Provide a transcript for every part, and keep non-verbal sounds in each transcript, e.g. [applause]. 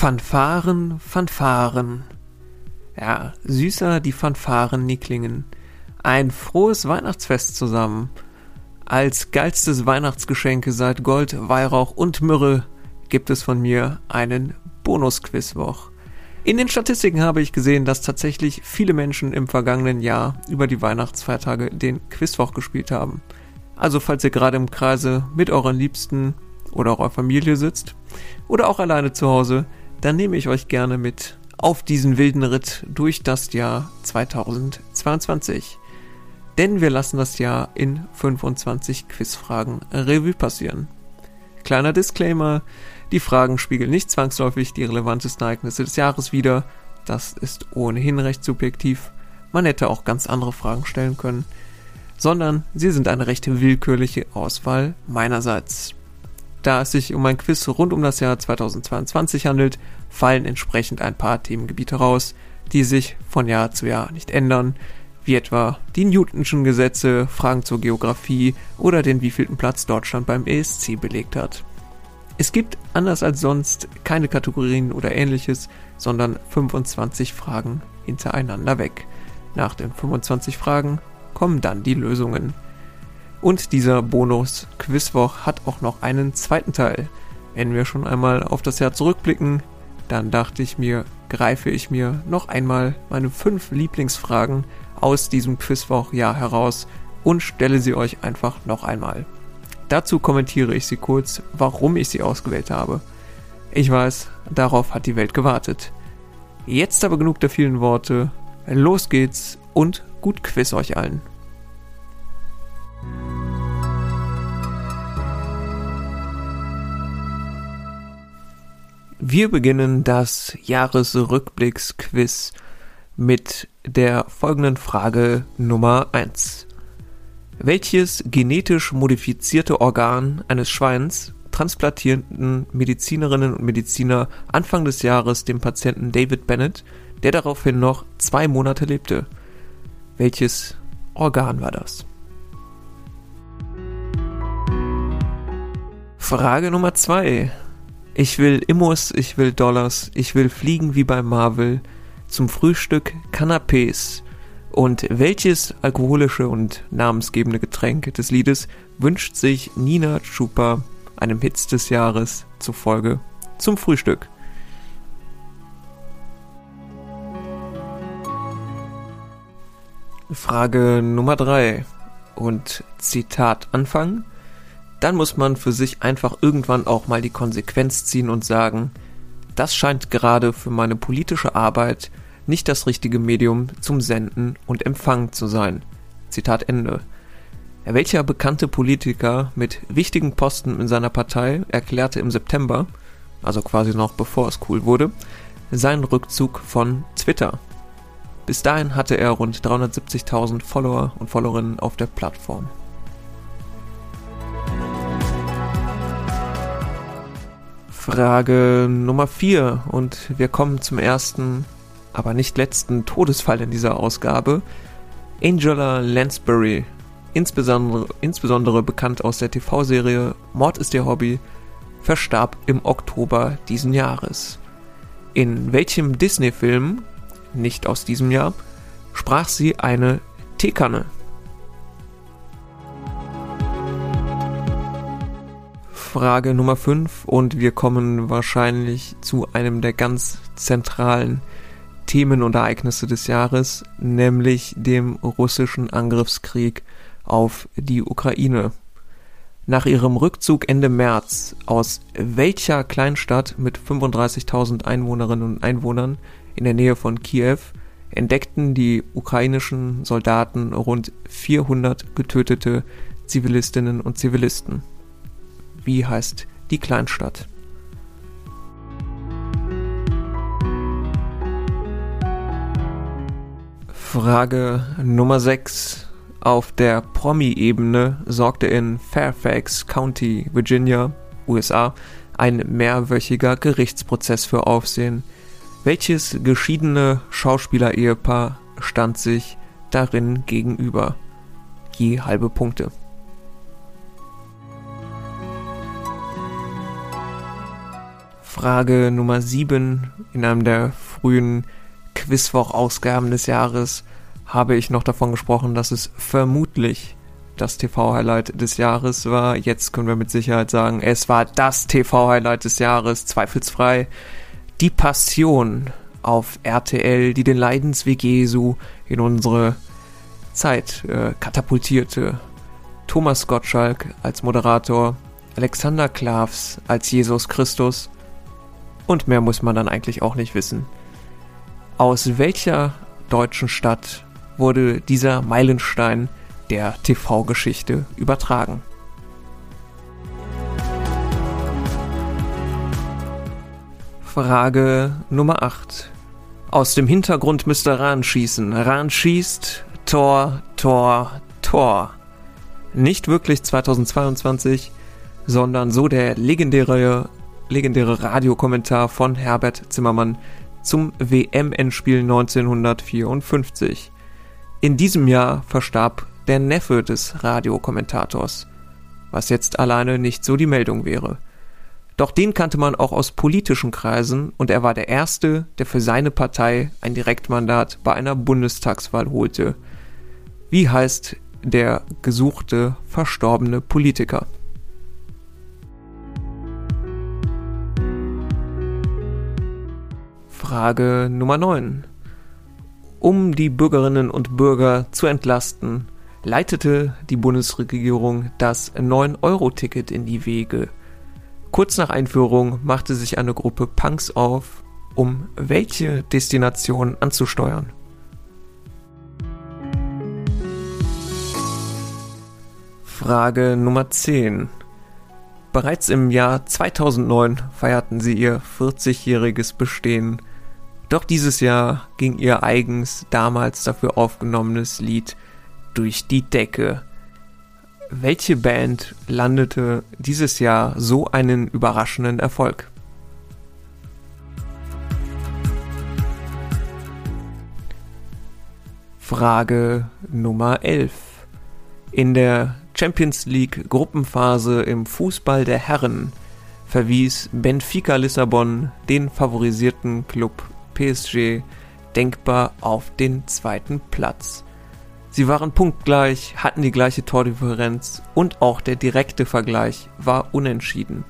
Fanfaren, Fanfaren. Ja, süßer die Fanfaren nie klingen. Ein frohes Weihnachtsfest zusammen. Als geilstes Weihnachtsgeschenke seit Gold, Weihrauch und Myrrhe gibt es von mir einen Bonus-Quizwoch. In den Statistiken habe ich gesehen, dass tatsächlich viele Menschen im vergangenen Jahr über die Weihnachtsfeiertage den Quizwoch gespielt haben. Also falls ihr gerade im Kreise mit euren Liebsten oder eurer Familie sitzt oder auch alleine zu Hause, dann nehme ich euch gerne mit auf diesen wilden Ritt durch das Jahr 2022. Denn wir lassen das Jahr in 25 Quizfragen Revue passieren. Kleiner Disclaimer, die Fragen spiegeln nicht zwangsläufig die relevantesten Ereignisse des Jahres wider. Das ist ohnehin recht subjektiv. Man hätte auch ganz andere Fragen stellen können. Sondern sie sind eine recht willkürliche Auswahl meinerseits. Da es sich um ein Quiz rund um das Jahr 2022 handelt, fallen entsprechend ein paar Themengebiete raus, die sich von Jahr zu Jahr nicht ändern, wie etwa die Newtonschen Gesetze, Fragen zur Geografie oder den wievielten Platz Deutschland beim ESC belegt hat. Es gibt, anders als sonst, keine Kategorien oder ähnliches, sondern 25 Fragen hintereinander weg. Nach den 25 Fragen kommen dann die Lösungen. Und dieser Bonus-Quizwoch hat auch noch einen zweiten Teil. Wenn wir schon einmal auf das Jahr zurückblicken, dann dachte ich mir, greife ich mir noch einmal meine fünf Lieblingsfragen aus diesem Quizwoch-Jahr heraus und stelle sie euch einfach noch einmal. Dazu kommentiere ich sie kurz, warum ich sie ausgewählt habe. Ich weiß, darauf hat die Welt gewartet. Jetzt aber genug der vielen Worte. Los geht's und gut Quiz euch allen. Wir beginnen das Jahresrückblicksquiz mit der folgenden Frage Nummer 1. Welches genetisch modifizierte Organ eines Schweins transplantierten Medizinerinnen und Mediziner Anfang des Jahres dem Patienten David Bennett, der daraufhin noch zwei Monate lebte? Welches Organ war das? Frage Nummer 2. Ich will Immos, ich will Dollars, ich will fliegen wie bei Marvel. Zum Frühstück Canapés. Und welches alkoholische und namensgebende Getränk des Liedes wünscht sich Nina Chupa, einem Hits des Jahres, zufolge zum Frühstück? Frage Nummer 3 und Zitat Anfang dann muss man für sich einfach irgendwann auch mal die Konsequenz ziehen und sagen, das scheint gerade für meine politische Arbeit nicht das richtige Medium zum Senden und Empfangen zu sein. Zitat Ende. Welcher bekannte Politiker mit wichtigen Posten in seiner Partei erklärte im September, also quasi noch bevor es cool wurde, seinen Rückzug von Twitter. Bis dahin hatte er rund 370.000 Follower und Followerinnen auf der Plattform. Frage Nummer 4 und wir kommen zum ersten, aber nicht letzten Todesfall in dieser Ausgabe. Angela Lansbury, insbesondere, insbesondere bekannt aus der TV-Serie Mord ist ihr Hobby, verstarb im Oktober diesen Jahres. In welchem Disney-Film, nicht aus diesem Jahr, sprach sie eine Teekanne? Frage Nummer 5 und wir kommen wahrscheinlich zu einem der ganz zentralen Themen und Ereignisse des Jahres, nämlich dem russischen Angriffskrieg auf die Ukraine. Nach ihrem Rückzug Ende März aus welcher Kleinstadt mit 35.000 Einwohnerinnen und Einwohnern in der Nähe von Kiew entdeckten die ukrainischen Soldaten rund 400 getötete Zivilistinnen und Zivilisten wie heißt die Kleinstadt. Frage Nummer 6. Auf der Promi-Ebene sorgte in Fairfax County, Virginia, USA, ein mehrwöchiger Gerichtsprozess für Aufsehen. Welches geschiedene Schauspieler-Ehepaar stand sich darin gegenüber? Je halbe Punkte. Frage Nummer 7 in einem der frühen Quizwoch-Ausgaben des Jahres habe ich noch davon gesprochen, dass es vermutlich das TV-Highlight des Jahres war. Jetzt können wir mit Sicherheit sagen, es war das TV-Highlight des Jahres, zweifelsfrei. Die Passion auf RTL, die den Leidensweg Jesu in unsere Zeit äh, katapultierte. Thomas Gottschalk als Moderator, Alexander Klavs als Jesus Christus und mehr muss man dann eigentlich auch nicht wissen. Aus welcher deutschen Stadt wurde dieser Meilenstein der TV-Geschichte übertragen. Frage Nummer 8. Aus dem Hintergrund müsste Rahn schießen. Rahn schießt. Tor, Tor, Tor. Nicht wirklich 2022, sondern so der legendäre, legendäre Radiokommentar von Herbert Zimmermann zum WM-Endspiel 1954. In diesem Jahr verstarb der Neffe des Radiokommentators, was jetzt alleine nicht so die Meldung wäre. Doch den kannte man auch aus politischen Kreisen und er war der Erste, der für seine Partei ein Direktmandat bei einer Bundestagswahl holte. Wie heißt der gesuchte, verstorbene Politiker? Frage Nummer 9. Um die Bürgerinnen und Bürger zu entlasten, leitete die Bundesregierung das 9-Euro-Ticket in die Wege. Kurz nach Einführung machte sich eine Gruppe Punks auf, um welche Destination anzusteuern. Frage Nummer 10. Bereits im Jahr 2009 feierten sie ihr 40-jähriges Bestehen. Doch dieses Jahr ging ihr eigens damals dafür aufgenommenes Lied durch die Decke. Welche Band landete dieses Jahr so einen überraschenden Erfolg? Frage Nummer 11. In der Champions League Gruppenphase im Fußball der Herren verwies Benfica Lissabon den favorisierten Club PSG denkbar auf den zweiten Platz. Sie waren punktgleich, hatten die gleiche Tordifferenz und auch der direkte Vergleich war unentschieden.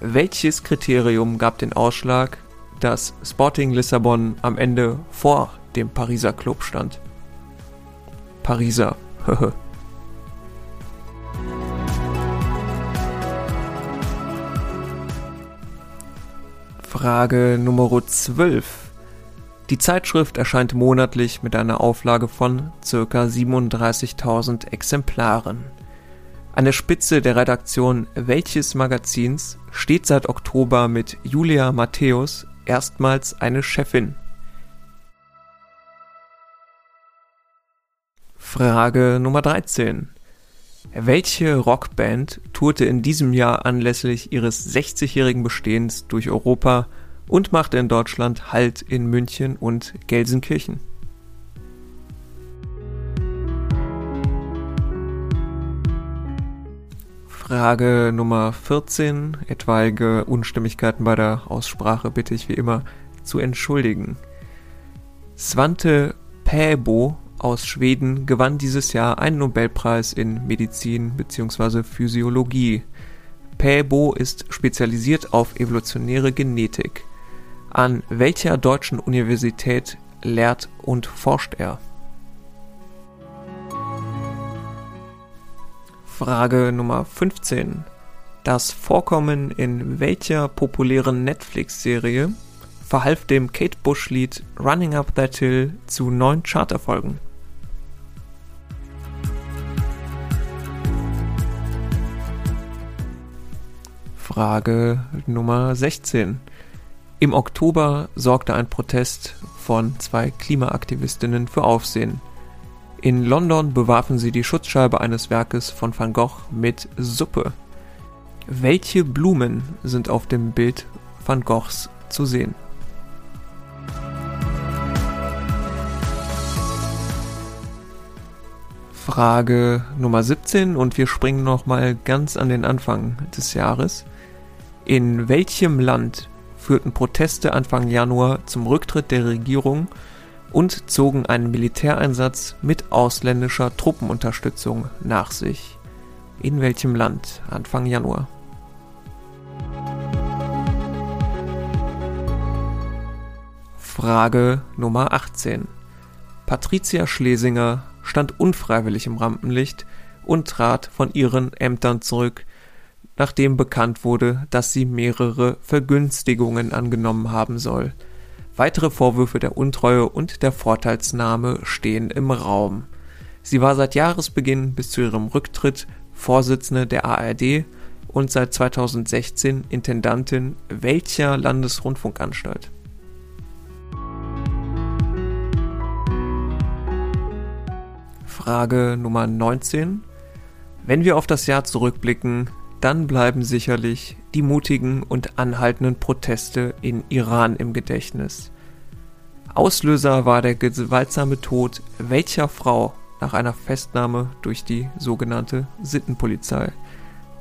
Welches Kriterium gab den Ausschlag, dass Sporting Lissabon am Ende vor dem Pariser Club stand? Pariser. [laughs] Frage Nummer 12. Die Zeitschrift erscheint monatlich mit einer Auflage von ca. 37.000 Exemplaren. An der Spitze der Redaktion welches Magazins steht seit Oktober mit Julia Matthäus erstmals eine Chefin. Frage Nummer 13. Welche Rockband tourte in diesem Jahr anlässlich ihres 60-jährigen Bestehens durch Europa und machte in Deutschland Halt in München und Gelsenkirchen. Frage Nummer 14. Etwaige Unstimmigkeiten bei der Aussprache bitte ich wie immer zu entschuldigen. Svante Pääbo aus Schweden gewann dieses Jahr einen Nobelpreis in Medizin bzw. Physiologie. Pääbo ist spezialisiert auf evolutionäre Genetik. An welcher deutschen Universität lehrt und forscht er? Frage Nummer 15. Das Vorkommen in welcher populären Netflix-Serie verhalf dem Kate Bush-Lied Running Up That Hill zu neun Charterfolgen? Frage Nummer 16. Im Oktober sorgte ein Protest von zwei Klimaaktivistinnen für Aufsehen. In London bewarfen sie die Schutzscheibe eines Werkes von Van Gogh mit Suppe. Welche Blumen sind auf dem Bild Van Goghs zu sehen? Frage Nummer 17 und wir springen nochmal ganz an den Anfang des Jahres. In welchem Land führten Proteste Anfang Januar zum Rücktritt der Regierung und zogen einen Militäreinsatz mit ausländischer Truppenunterstützung nach sich? In welchem Land Anfang Januar? Frage Nummer 18. Patricia Schlesinger stand unfreiwillig im Rampenlicht und trat von ihren Ämtern zurück, nachdem bekannt wurde, dass sie mehrere Vergünstigungen angenommen haben soll. Weitere Vorwürfe der Untreue und der Vorteilsnahme stehen im Raum. Sie war seit Jahresbeginn bis zu ihrem Rücktritt Vorsitzende der ARD und seit 2016 Intendantin welcher Landesrundfunkanstalt? Frage Nummer 19. Wenn wir auf das Jahr zurückblicken, dann bleiben sicherlich die mutigen und anhaltenden Proteste in Iran im Gedächtnis. Auslöser war der gewaltsame Tod welcher Frau nach einer Festnahme durch die sogenannte Sittenpolizei.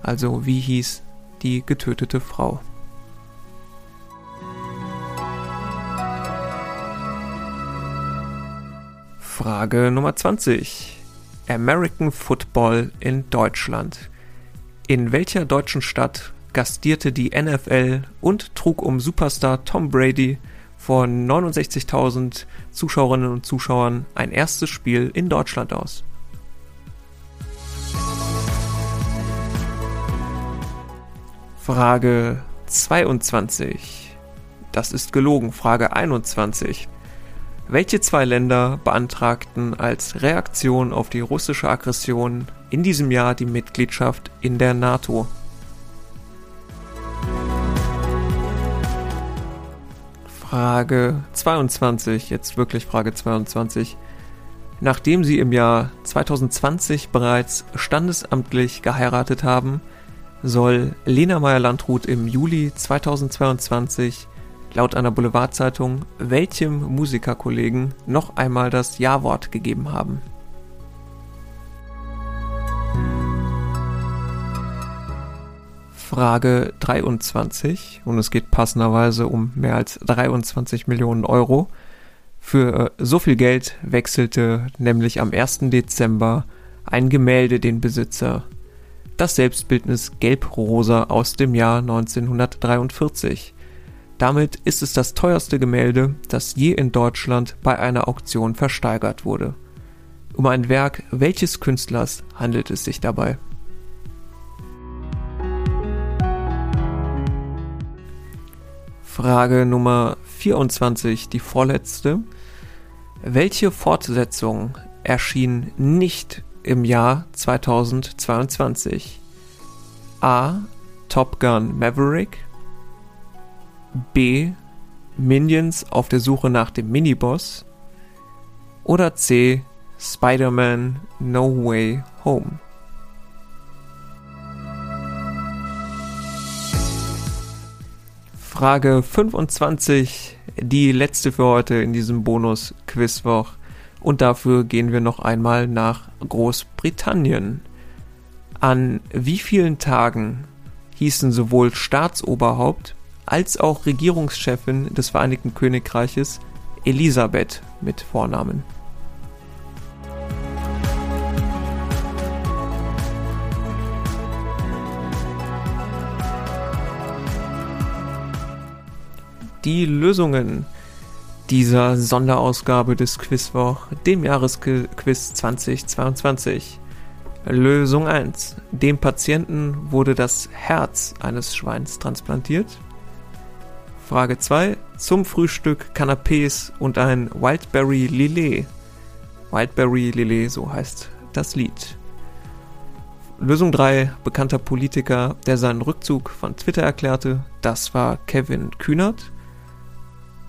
Also wie hieß die getötete Frau? Frage Nummer 20. American Football in Deutschland. In welcher deutschen Stadt gastierte die NFL und trug um Superstar Tom Brady vor 69.000 Zuschauerinnen und Zuschauern ein erstes Spiel in Deutschland aus? Frage 22. Das ist gelogen. Frage 21. Welche zwei Länder beantragten als Reaktion auf die russische Aggression in diesem Jahr die Mitgliedschaft in der NATO? Frage 22, jetzt wirklich Frage 22. Nachdem Sie im Jahr 2020 bereits standesamtlich geheiratet haben, soll Lena Meyer-Landrut im Juli 2022 laut einer Boulevardzeitung welchem Musikerkollegen noch einmal das Ja-Wort gegeben haben. Frage 23 und es geht passenderweise um mehr als 23 Millionen Euro. Für äh, so viel Geld wechselte nämlich am 1. Dezember ein Gemälde den Besitzer. Das Selbstbildnis Gelb-Rosa aus dem Jahr 1943. Damit ist es das teuerste Gemälde, das je in Deutschland bei einer Auktion versteigert wurde. Um ein Werk welches Künstlers handelt es sich dabei? Frage Nummer 24, die vorletzte. Welche Fortsetzung erschien nicht im Jahr 2022? A. Top Gun Maverick B. Minions auf der Suche nach dem Miniboss oder C. Spider-Man No Way Home. Frage 25, die letzte für heute in diesem Bonus-Quizwoch. Und dafür gehen wir noch einmal nach Großbritannien. An wie vielen Tagen hießen sowohl Staatsoberhaupt als auch Regierungschefin des Vereinigten Königreiches Elisabeth mit Vornamen. Die Lösungen dieser Sonderausgabe des Quizwoch, dem Jahresquiz 2022. Lösung 1. Dem Patienten wurde das Herz eines Schweins transplantiert. Frage 2. Zum Frühstück Canapés und ein Wildberry Lillet. Wildberry Lillet, so heißt das Lied. Lösung 3. Bekannter Politiker, der seinen Rückzug von Twitter erklärte. Das war Kevin Kühnert.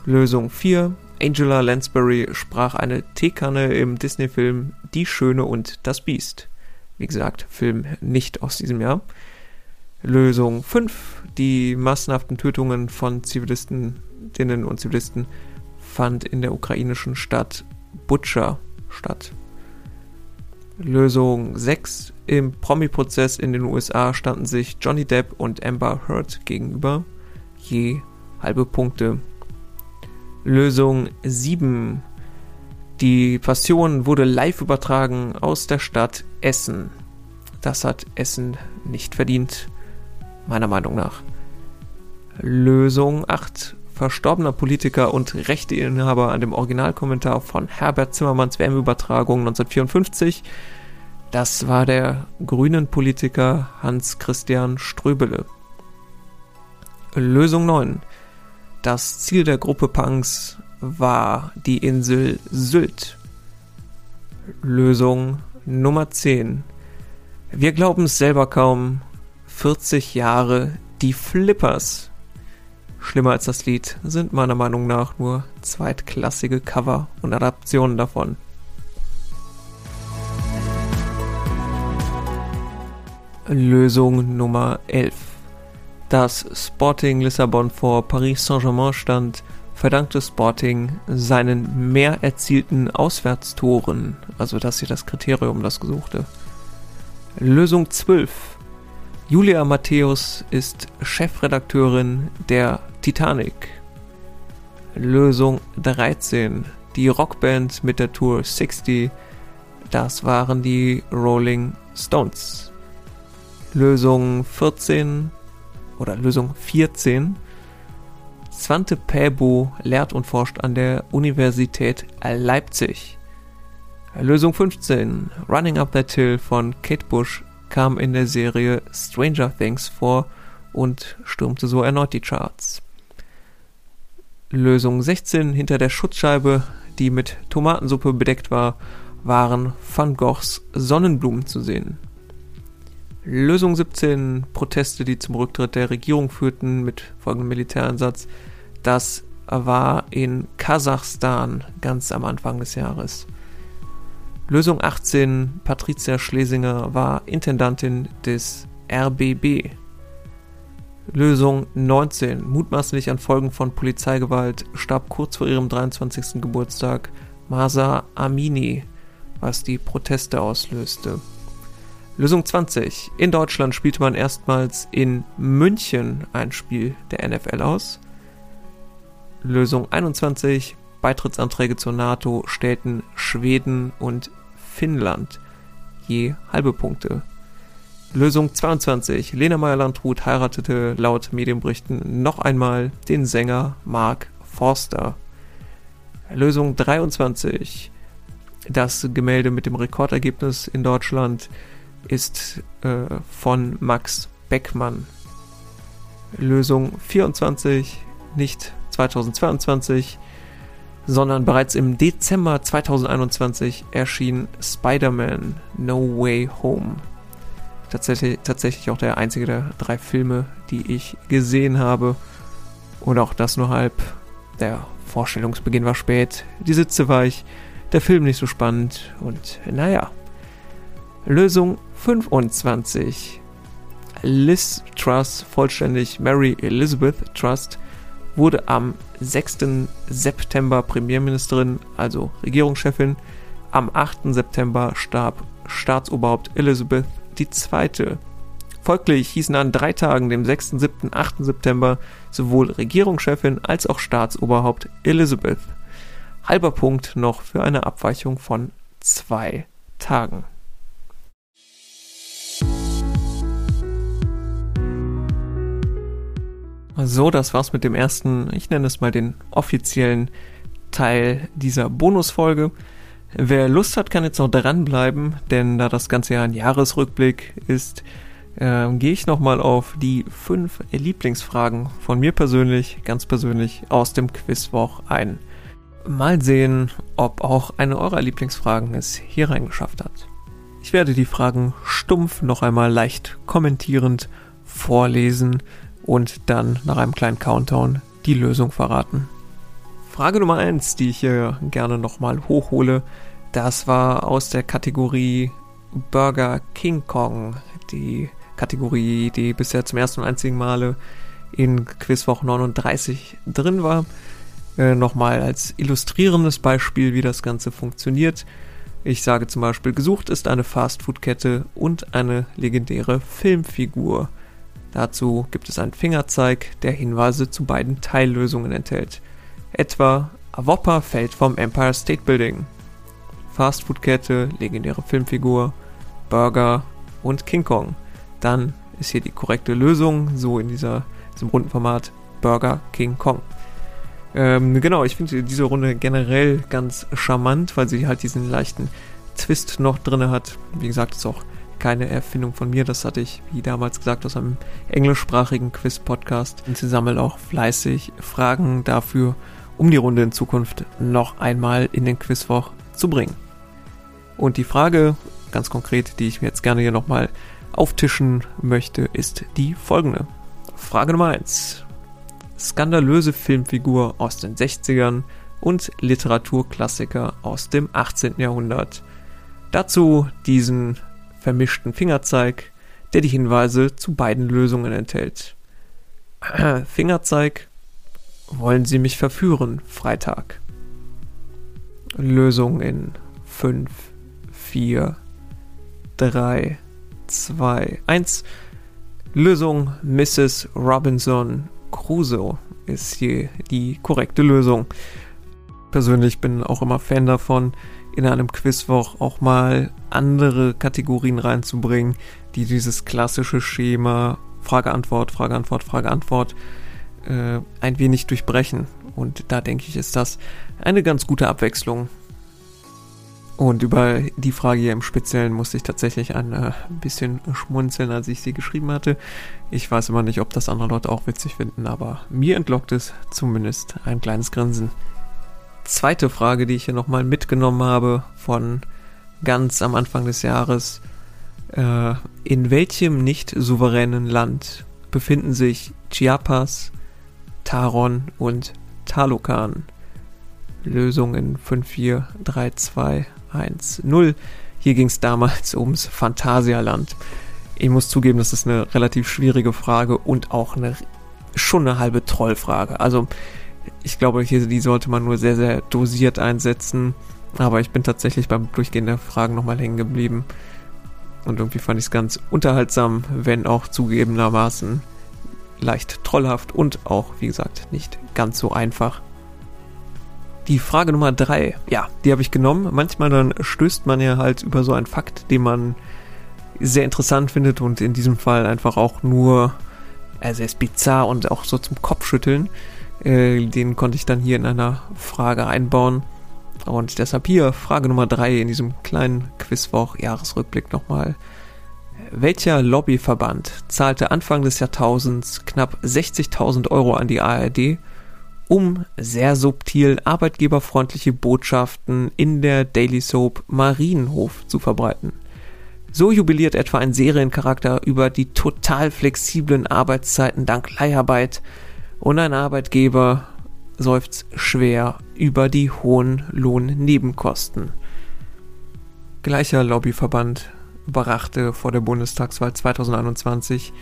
Lösung 4. Angela Lansbury sprach eine Teekanne im Disney-Film Die Schöne und das Biest. Wie gesagt, Film nicht aus diesem Jahr. Lösung 5. Die massenhaften Tötungen von Zivilistinnen und Zivilisten fand in der ukrainischen Stadt Butscha statt. Lösung 6. Im Promi-Prozess in den USA standen sich Johnny Depp und Amber Heard gegenüber. Je halbe Punkte. Lösung 7. Die Passion wurde live übertragen aus der Stadt Essen. Das hat Essen nicht verdient, meiner Meinung nach. Lösung 8. Verstorbener Politiker und Rechteinhaber an dem Originalkommentar von Herbert Zimmermanns WM-Übertragung 1954. Das war der grünen Politiker Hans-Christian Ströbele. Lösung 9. Das Ziel der Gruppe Punks war die Insel Sylt. Lösung Nummer 10. Wir glauben es selber kaum. 40 Jahre die Flippers. Schlimmer als das Lied sind meiner Meinung nach nur zweitklassige Cover und Adaptionen davon. Lösung Nummer 11. Das Sporting Lissabon vor Paris Saint-Germain stand, verdankte Sporting seinen mehr erzielten Auswärtstoren, also das hier das Kriterium, das gesuchte. Lösung 12. Julia Matthäus ist Chefredakteurin der Titanic. Lösung 13. Die Rockband mit der Tour 60. Das waren die Rolling Stones. Lösung 14 oder Lösung 14. Svante Pääbo lehrt und forscht an der Universität Leipzig. Lösung 15. Running Up That Hill von Kate Bush kam in der Serie Stranger Things vor und stürmte so erneut die Charts. Lösung 16. Hinter der Schutzscheibe, die mit Tomatensuppe bedeckt war, waren Van Goghs Sonnenblumen zu sehen. Lösung 17. Proteste, die zum Rücktritt der Regierung führten mit folgendem Militäreinsatz. Das war in Kasachstan ganz am Anfang des Jahres. Lösung 18, Patricia Schlesinger war Intendantin des RBB. Lösung 19, mutmaßlich an Folgen von Polizeigewalt, starb kurz vor ihrem 23. Geburtstag Masa Amini, was die Proteste auslöste. Lösung 20, in Deutschland spielte man erstmals in München ein Spiel der NFL aus. Lösung 21, Beitrittsanträge zur NATO stellten Schweden und Finnland je halbe Punkte. Lösung 22. Lena Meyer-Landrut heiratete laut Medienberichten noch einmal den Sänger Mark Forster. Lösung 23. Das Gemälde mit dem Rekordergebnis in Deutschland ist äh, von Max Beckmann. Lösung 24. Nicht 2022, sondern bereits im Dezember 2021 erschien Spider-Man No Way Home. Tatsächlich, tatsächlich auch der einzige der drei Filme, die ich gesehen habe. Und auch das nur halb. Der Vorstellungsbeginn war spät, die Sitze weich, der Film nicht so spannend und naja. Lösung 25. Liz Truss, vollständig Mary Elizabeth Trust, wurde am 6. September Premierministerin, also Regierungschefin. Am 8. September starb Staatsoberhaupt Elizabeth II. Folglich hießen an drei Tagen, dem 6., 7., 8. September, sowohl Regierungschefin als auch Staatsoberhaupt Elizabeth. Halber Punkt noch für eine Abweichung von zwei Tagen. So, das war's mit dem ersten, ich nenne es mal den offiziellen Teil dieser Bonusfolge. Wer Lust hat, kann jetzt noch dranbleiben, denn da das ganze Jahr ein Jahresrückblick ist, äh, gehe ich nochmal auf die fünf Lieblingsfragen von mir persönlich, ganz persönlich, aus dem Quizwoch ein. Mal sehen, ob auch eine eurer Lieblingsfragen es hier reingeschafft hat. Ich werde die Fragen stumpf noch einmal leicht kommentierend vorlesen und dann nach einem kleinen Countdown die Lösung verraten. Frage Nummer 1, die ich hier gerne nochmal hochhole, das war aus der Kategorie Burger King Kong. Die Kategorie, die bisher zum ersten und einzigen Male in Quizwoch 39 drin war. Äh, nochmal als illustrierendes Beispiel, wie das Ganze funktioniert. Ich sage zum Beispiel, gesucht ist eine Fastfood-Kette und eine legendäre Filmfigur. Dazu gibt es einen Fingerzeig, der Hinweise zu beiden Teillösungen enthält. Etwa Awoppa fällt vom Empire State Building. Fastfood-Kette, legendäre Filmfigur, Burger und King Kong. Dann ist hier die korrekte Lösung, so in dieser, diesem runden Format Burger King Kong. Ähm, genau, ich finde diese Runde generell ganz charmant, weil sie halt diesen leichten Twist noch drin hat. Wie gesagt, ist auch keine Erfindung von mir. Das hatte ich, wie damals gesagt, aus einem englischsprachigen Quiz-Podcast. Und sie sammelt auch fleißig Fragen dafür, um die Runde in Zukunft noch einmal in den Quizwoch zu bringen. Und die Frage, ganz konkret, die ich mir jetzt gerne hier nochmal auftischen möchte, ist die folgende. Frage Nummer 1 skandalöse Filmfigur aus den 60ern und Literaturklassiker aus dem 18. Jahrhundert. Dazu diesen vermischten Fingerzeig, der die Hinweise zu beiden Lösungen enthält. [clears throat] Fingerzeig, wollen Sie mich verführen, Freitag. Lösung in 5, 4, 3, 2, 1. Lösung Mrs. Robinson Crusoe ist hier die korrekte Lösung. Persönlich bin auch immer Fan davon, in einem Quizwoch auch mal andere Kategorien reinzubringen, die dieses klassische Schema Frage-Antwort, Frage-Antwort, Frage-Antwort äh, ein wenig durchbrechen. Und da denke ich, ist das eine ganz gute Abwechslung. Und über die Frage hier im Speziellen musste ich tatsächlich ein äh, bisschen schmunzeln, als ich sie geschrieben hatte. Ich weiß immer nicht, ob das andere Leute auch witzig finden, aber mir entlockt es zumindest ein kleines Grinsen. Zweite Frage, die ich hier nochmal mitgenommen habe von ganz am Anfang des Jahres. Äh, in welchem nicht souveränen Land befinden sich Chiapas, Taron und Talokan? Lösung in 5432 1-0. Hier ging es damals [laughs] ums Phantasialand. Ich muss zugeben, das ist eine relativ schwierige Frage und auch eine, schon eine halbe Trollfrage. Also ich glaube, hier, die sollte man nur sehr, sehr dosiert einsetzen. Aber ich bin tatsächlich beim Durchgehen der Fragen nochmal hängen geblieben. Und irgendwie fand ich es ganz unterhaltsam, wenn auch zugegebenermaßen leicht trollhaft und auch, wie gesagt, nicht ganz so einfach. Die Frage Nummer drei, ja, die habe ich genommen. Manchmal dann stößt man ja halt über so einen Fakt, den man sehr interessant findet und in diesem Fall einfach auch nur, also er ist bizarr und auch so zum Kopfschütteln. Äh, den konnte ich dann hier in einer Frage einbauen. Und deshalb hier Frage Nummer drei in diesem kleinen Quizwoch Jahresrückblick nochmal. Welcher Lobbyverband zahlte Anfang des Jahrtausends knapp 60.000 Euro an die ARD um sehr subtil arbeitgeberfreundliche Botschaften in der Daily Soap Marienhof zu verbreiten. So jubiliert etwa ein Seriencharakter über die total flexiblen Arbeitszeiten dank Leiharbeit und ein Arbeitgeber seufzt schwer über die hohen Lohnnebenkosten. Gleicher Lobbyverband brachte vor der Bundestagswahl 2021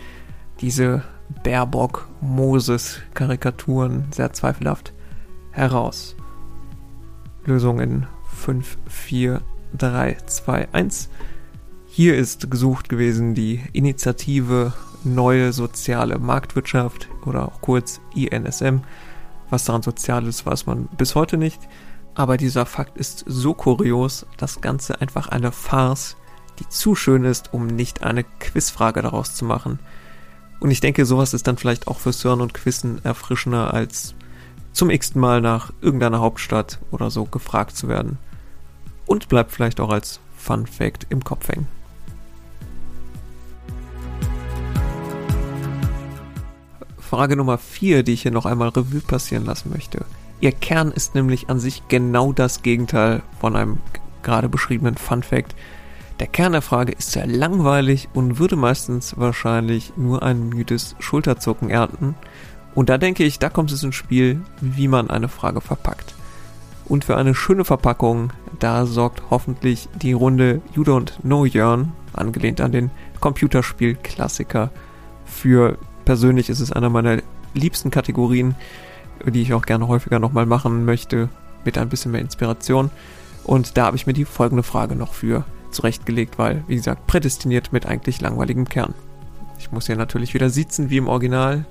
diese Baerbock-Moses-Karikaturen sehr zweifelhaft heraus. Lösung in 5, 4, 3, 2, 1. Hier ist gesucht gewesen die Initiative Neue Soziale Marktwirtschaft oder auch kurz INSM. Was daran sozial ist, weiß man bis heute nicht. Aber dieser Fakt ist so kurios, das Ganze einfach eine Farce, die zu schön ist, um nicht eine Quizfrage daraus zu machen. Und ich denke, sowas ist dann vielleicht auch für CERN und Quissen erfrischender, als zum x Mal nach irgendeiner Hauptstadt oder so gefragt zu werden. Und bleibt vielleicht auch als Fun Fact im Kopf hängen. Frage Nummer 4, die ich hier noch einmal Revue passieren lassen möchte. Ihr Kern ist nämlich an sich genau das Gegenteil von einem gerade beschriebenen Fun Fact. Der Kern der Frage ist sehr langweilig und würde meistens wahrscheinlich nur ein müdes Schulterzucken ernten. Und da denke ich, da kommt es ins Spiel, wie man eine Frage verpackt. Und für eine schöne Verpackung, da sorgt hoffentlich die Runde You Don't Know Jörn, angelehnt an den Computerspiel-Klassiker. Für persönlich ist es einer meiner liebsten Kategorien, die ich auch gerne häufiger nochmal machen möchte, mit ein bisschen mehr Inspiration. Und da habe ich mir die folgende Frage noch für zurechtgelegt, weil, wie gesagt, prädestiniert mit eigentlich langweiligem Kern. Ich muss hier natürlich wieder sitzen wie im Original.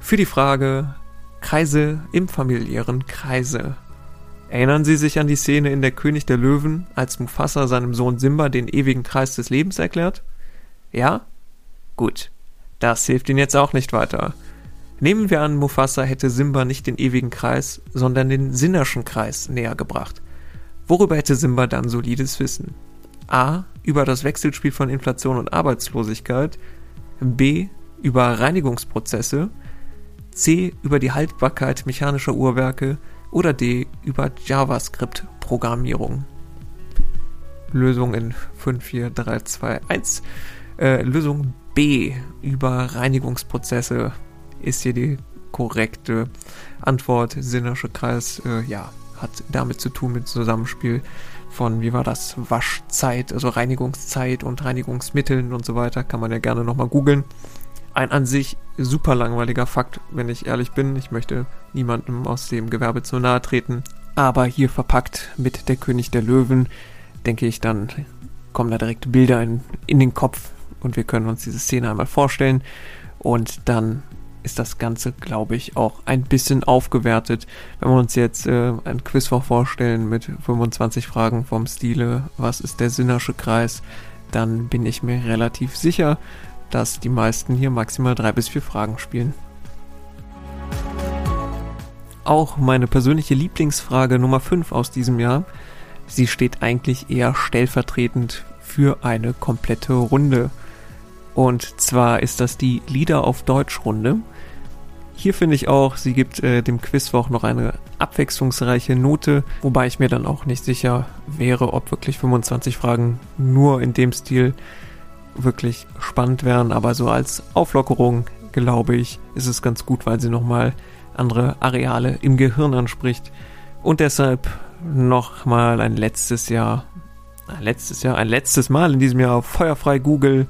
Für die Frage Kreise im familiären Kreise. Erinnern Sie sich an die Szene in Der König der Löwen, als Mufasa seinem Sohn Simba den ewigen Kreis des Lebens erklärt? Ja? Gut. Das hilft Ihnen jetzt auch nicht weiter. Nehmen wir an, Mufasa hätte Simba nicht den ewigen Kreis, sondern den Sinnerschen Kreis näher gebracht. Worüber hätte Simba dann solides Wissen? A. Über das Wechselspiel von Inflation und Arbeitslosigkeit. B. Über Reinigungsprozesse. C. Über die Haltbarkeit mechanischer Uhrwerke. Oder D. Über JavaScript-Programmierung. Lösung in 5, 4, 3, 2, 1. Äh, Lösung B. Über Reinigungsprozesse ist hier die korrekte Antwort. Sinnersche Kreis, äh, ja, hat damit zu tun mit Zusammenspiel von, wie war das, Waschzeit, also Reinigungszeit und Reinigungsmitteln und so weiter. Kann man ja gerne nochmal googeln. Ein an sich super langweiliger Fakt, wenn ich ehrlich bin. Ich möchte niemandem aus dem Gewerbe zu nahe treten. Aber hier verpackt mit der König der Löwen, denke ich, dann kommen da direkt Bilder in, in den Kopf und wir können uns diese Szene einmal vorstellen. Und dann ist das Ganze, glaube ich, auch ein bisschen aufgewertet. Wenn wir uns jetzt äh, ein Quiz vorstellen mit 25 Fragen vom Stile, was ist der Sinnersche Kreis, dann bin ich mir relativ sicher, dass die meisten hier maximal drei bis vier Fragen spielen. Auch meine persönliche Lieblingsfrage Nummer 5 aus diesem Jahr, sie steht eigentlich eher stellvertretend für eine komplette Runde. Und zwar ist das die Lieder auf Deutsch Runde. Hier finde ich auch, sie gibt äh, dem Quizwoch noch eine abwechslungsreiche Note, wobei ich mir dann auch nicht sicher wäre, ob wirklich 25 Fragen nur in dem Stil wirklich spannend wären, aber so als Auflockerung glaube ich, ist es ganz gut, weil sie nochmal andere Areale im Gehirn anspricht. Und deshalb nochmal ein letztes Jahr, letztes Jahr, ein letztes Mal in diesem Jahr Feuerfrei Google.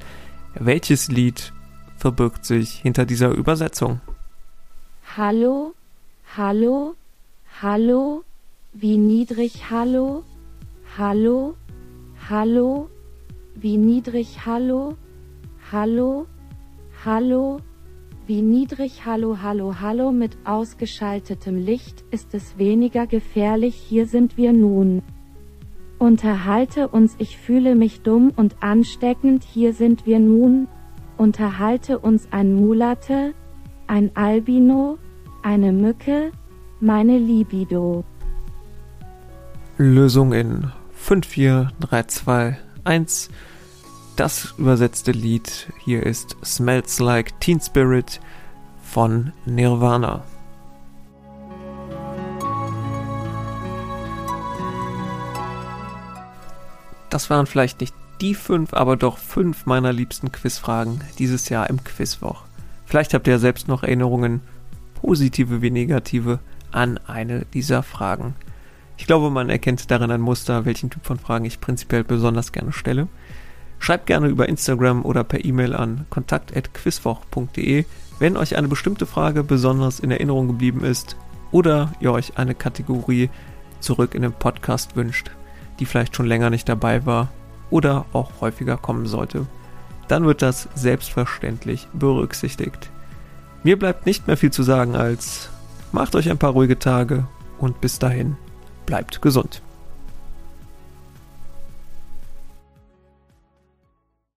Welches Lied verbirgt sich hinter dieser Übersetzung? Hallo, hallo, hallo, wie niedrig hallo, hallo, hallo, wie niedrig hallo, hallo, hallo, wie niedrig hallo, hallo, hallo mit ausgeschaltetem Licht ist es weniger gefährlich, hier sind wir nun. Unterhalte uns, ich fühle mich dumm und ansteckend, hier sind wir nun. Unterhalte uns ein Mulate, ein Albino, eine Mücke, meine Libido. Lösung in 5, 4, 3, 2, 1. Das übersetzte Lied hier ist Smells Like Teen Spirit von Nirvana. Das waren vielleicht nicht die fünf, aber doch fünf meiner liebsten Quizfragen dieses Jahr im Quizwoch. Vielleicht habt ihr ja selbst noch Erinnerungen positive wie negative, an eine dieser Fragen. Ich glaube, man erkennt darin ein Muster, welchen Typ von Fragen ich prinzipiell besonders gerne stelle. Schreibt gerne über Instagram oder per E-Mail an kontakt.quizwoch.de, wenn euch eine bestimmte Frage besonders in Erinnerung geblieben ist oder ihr euch eine Kategorie zurück in den Podcast wünscht, die vielleicht schon länger nicht dabei war oder auch häufiger kommen sollte. Dann wird das selbstverständlich berücksichtigt. Mir bleibt nicht mehr viel zu sagen als macht euch ein paar ruhige Tage und bis dahin bleibt gesund.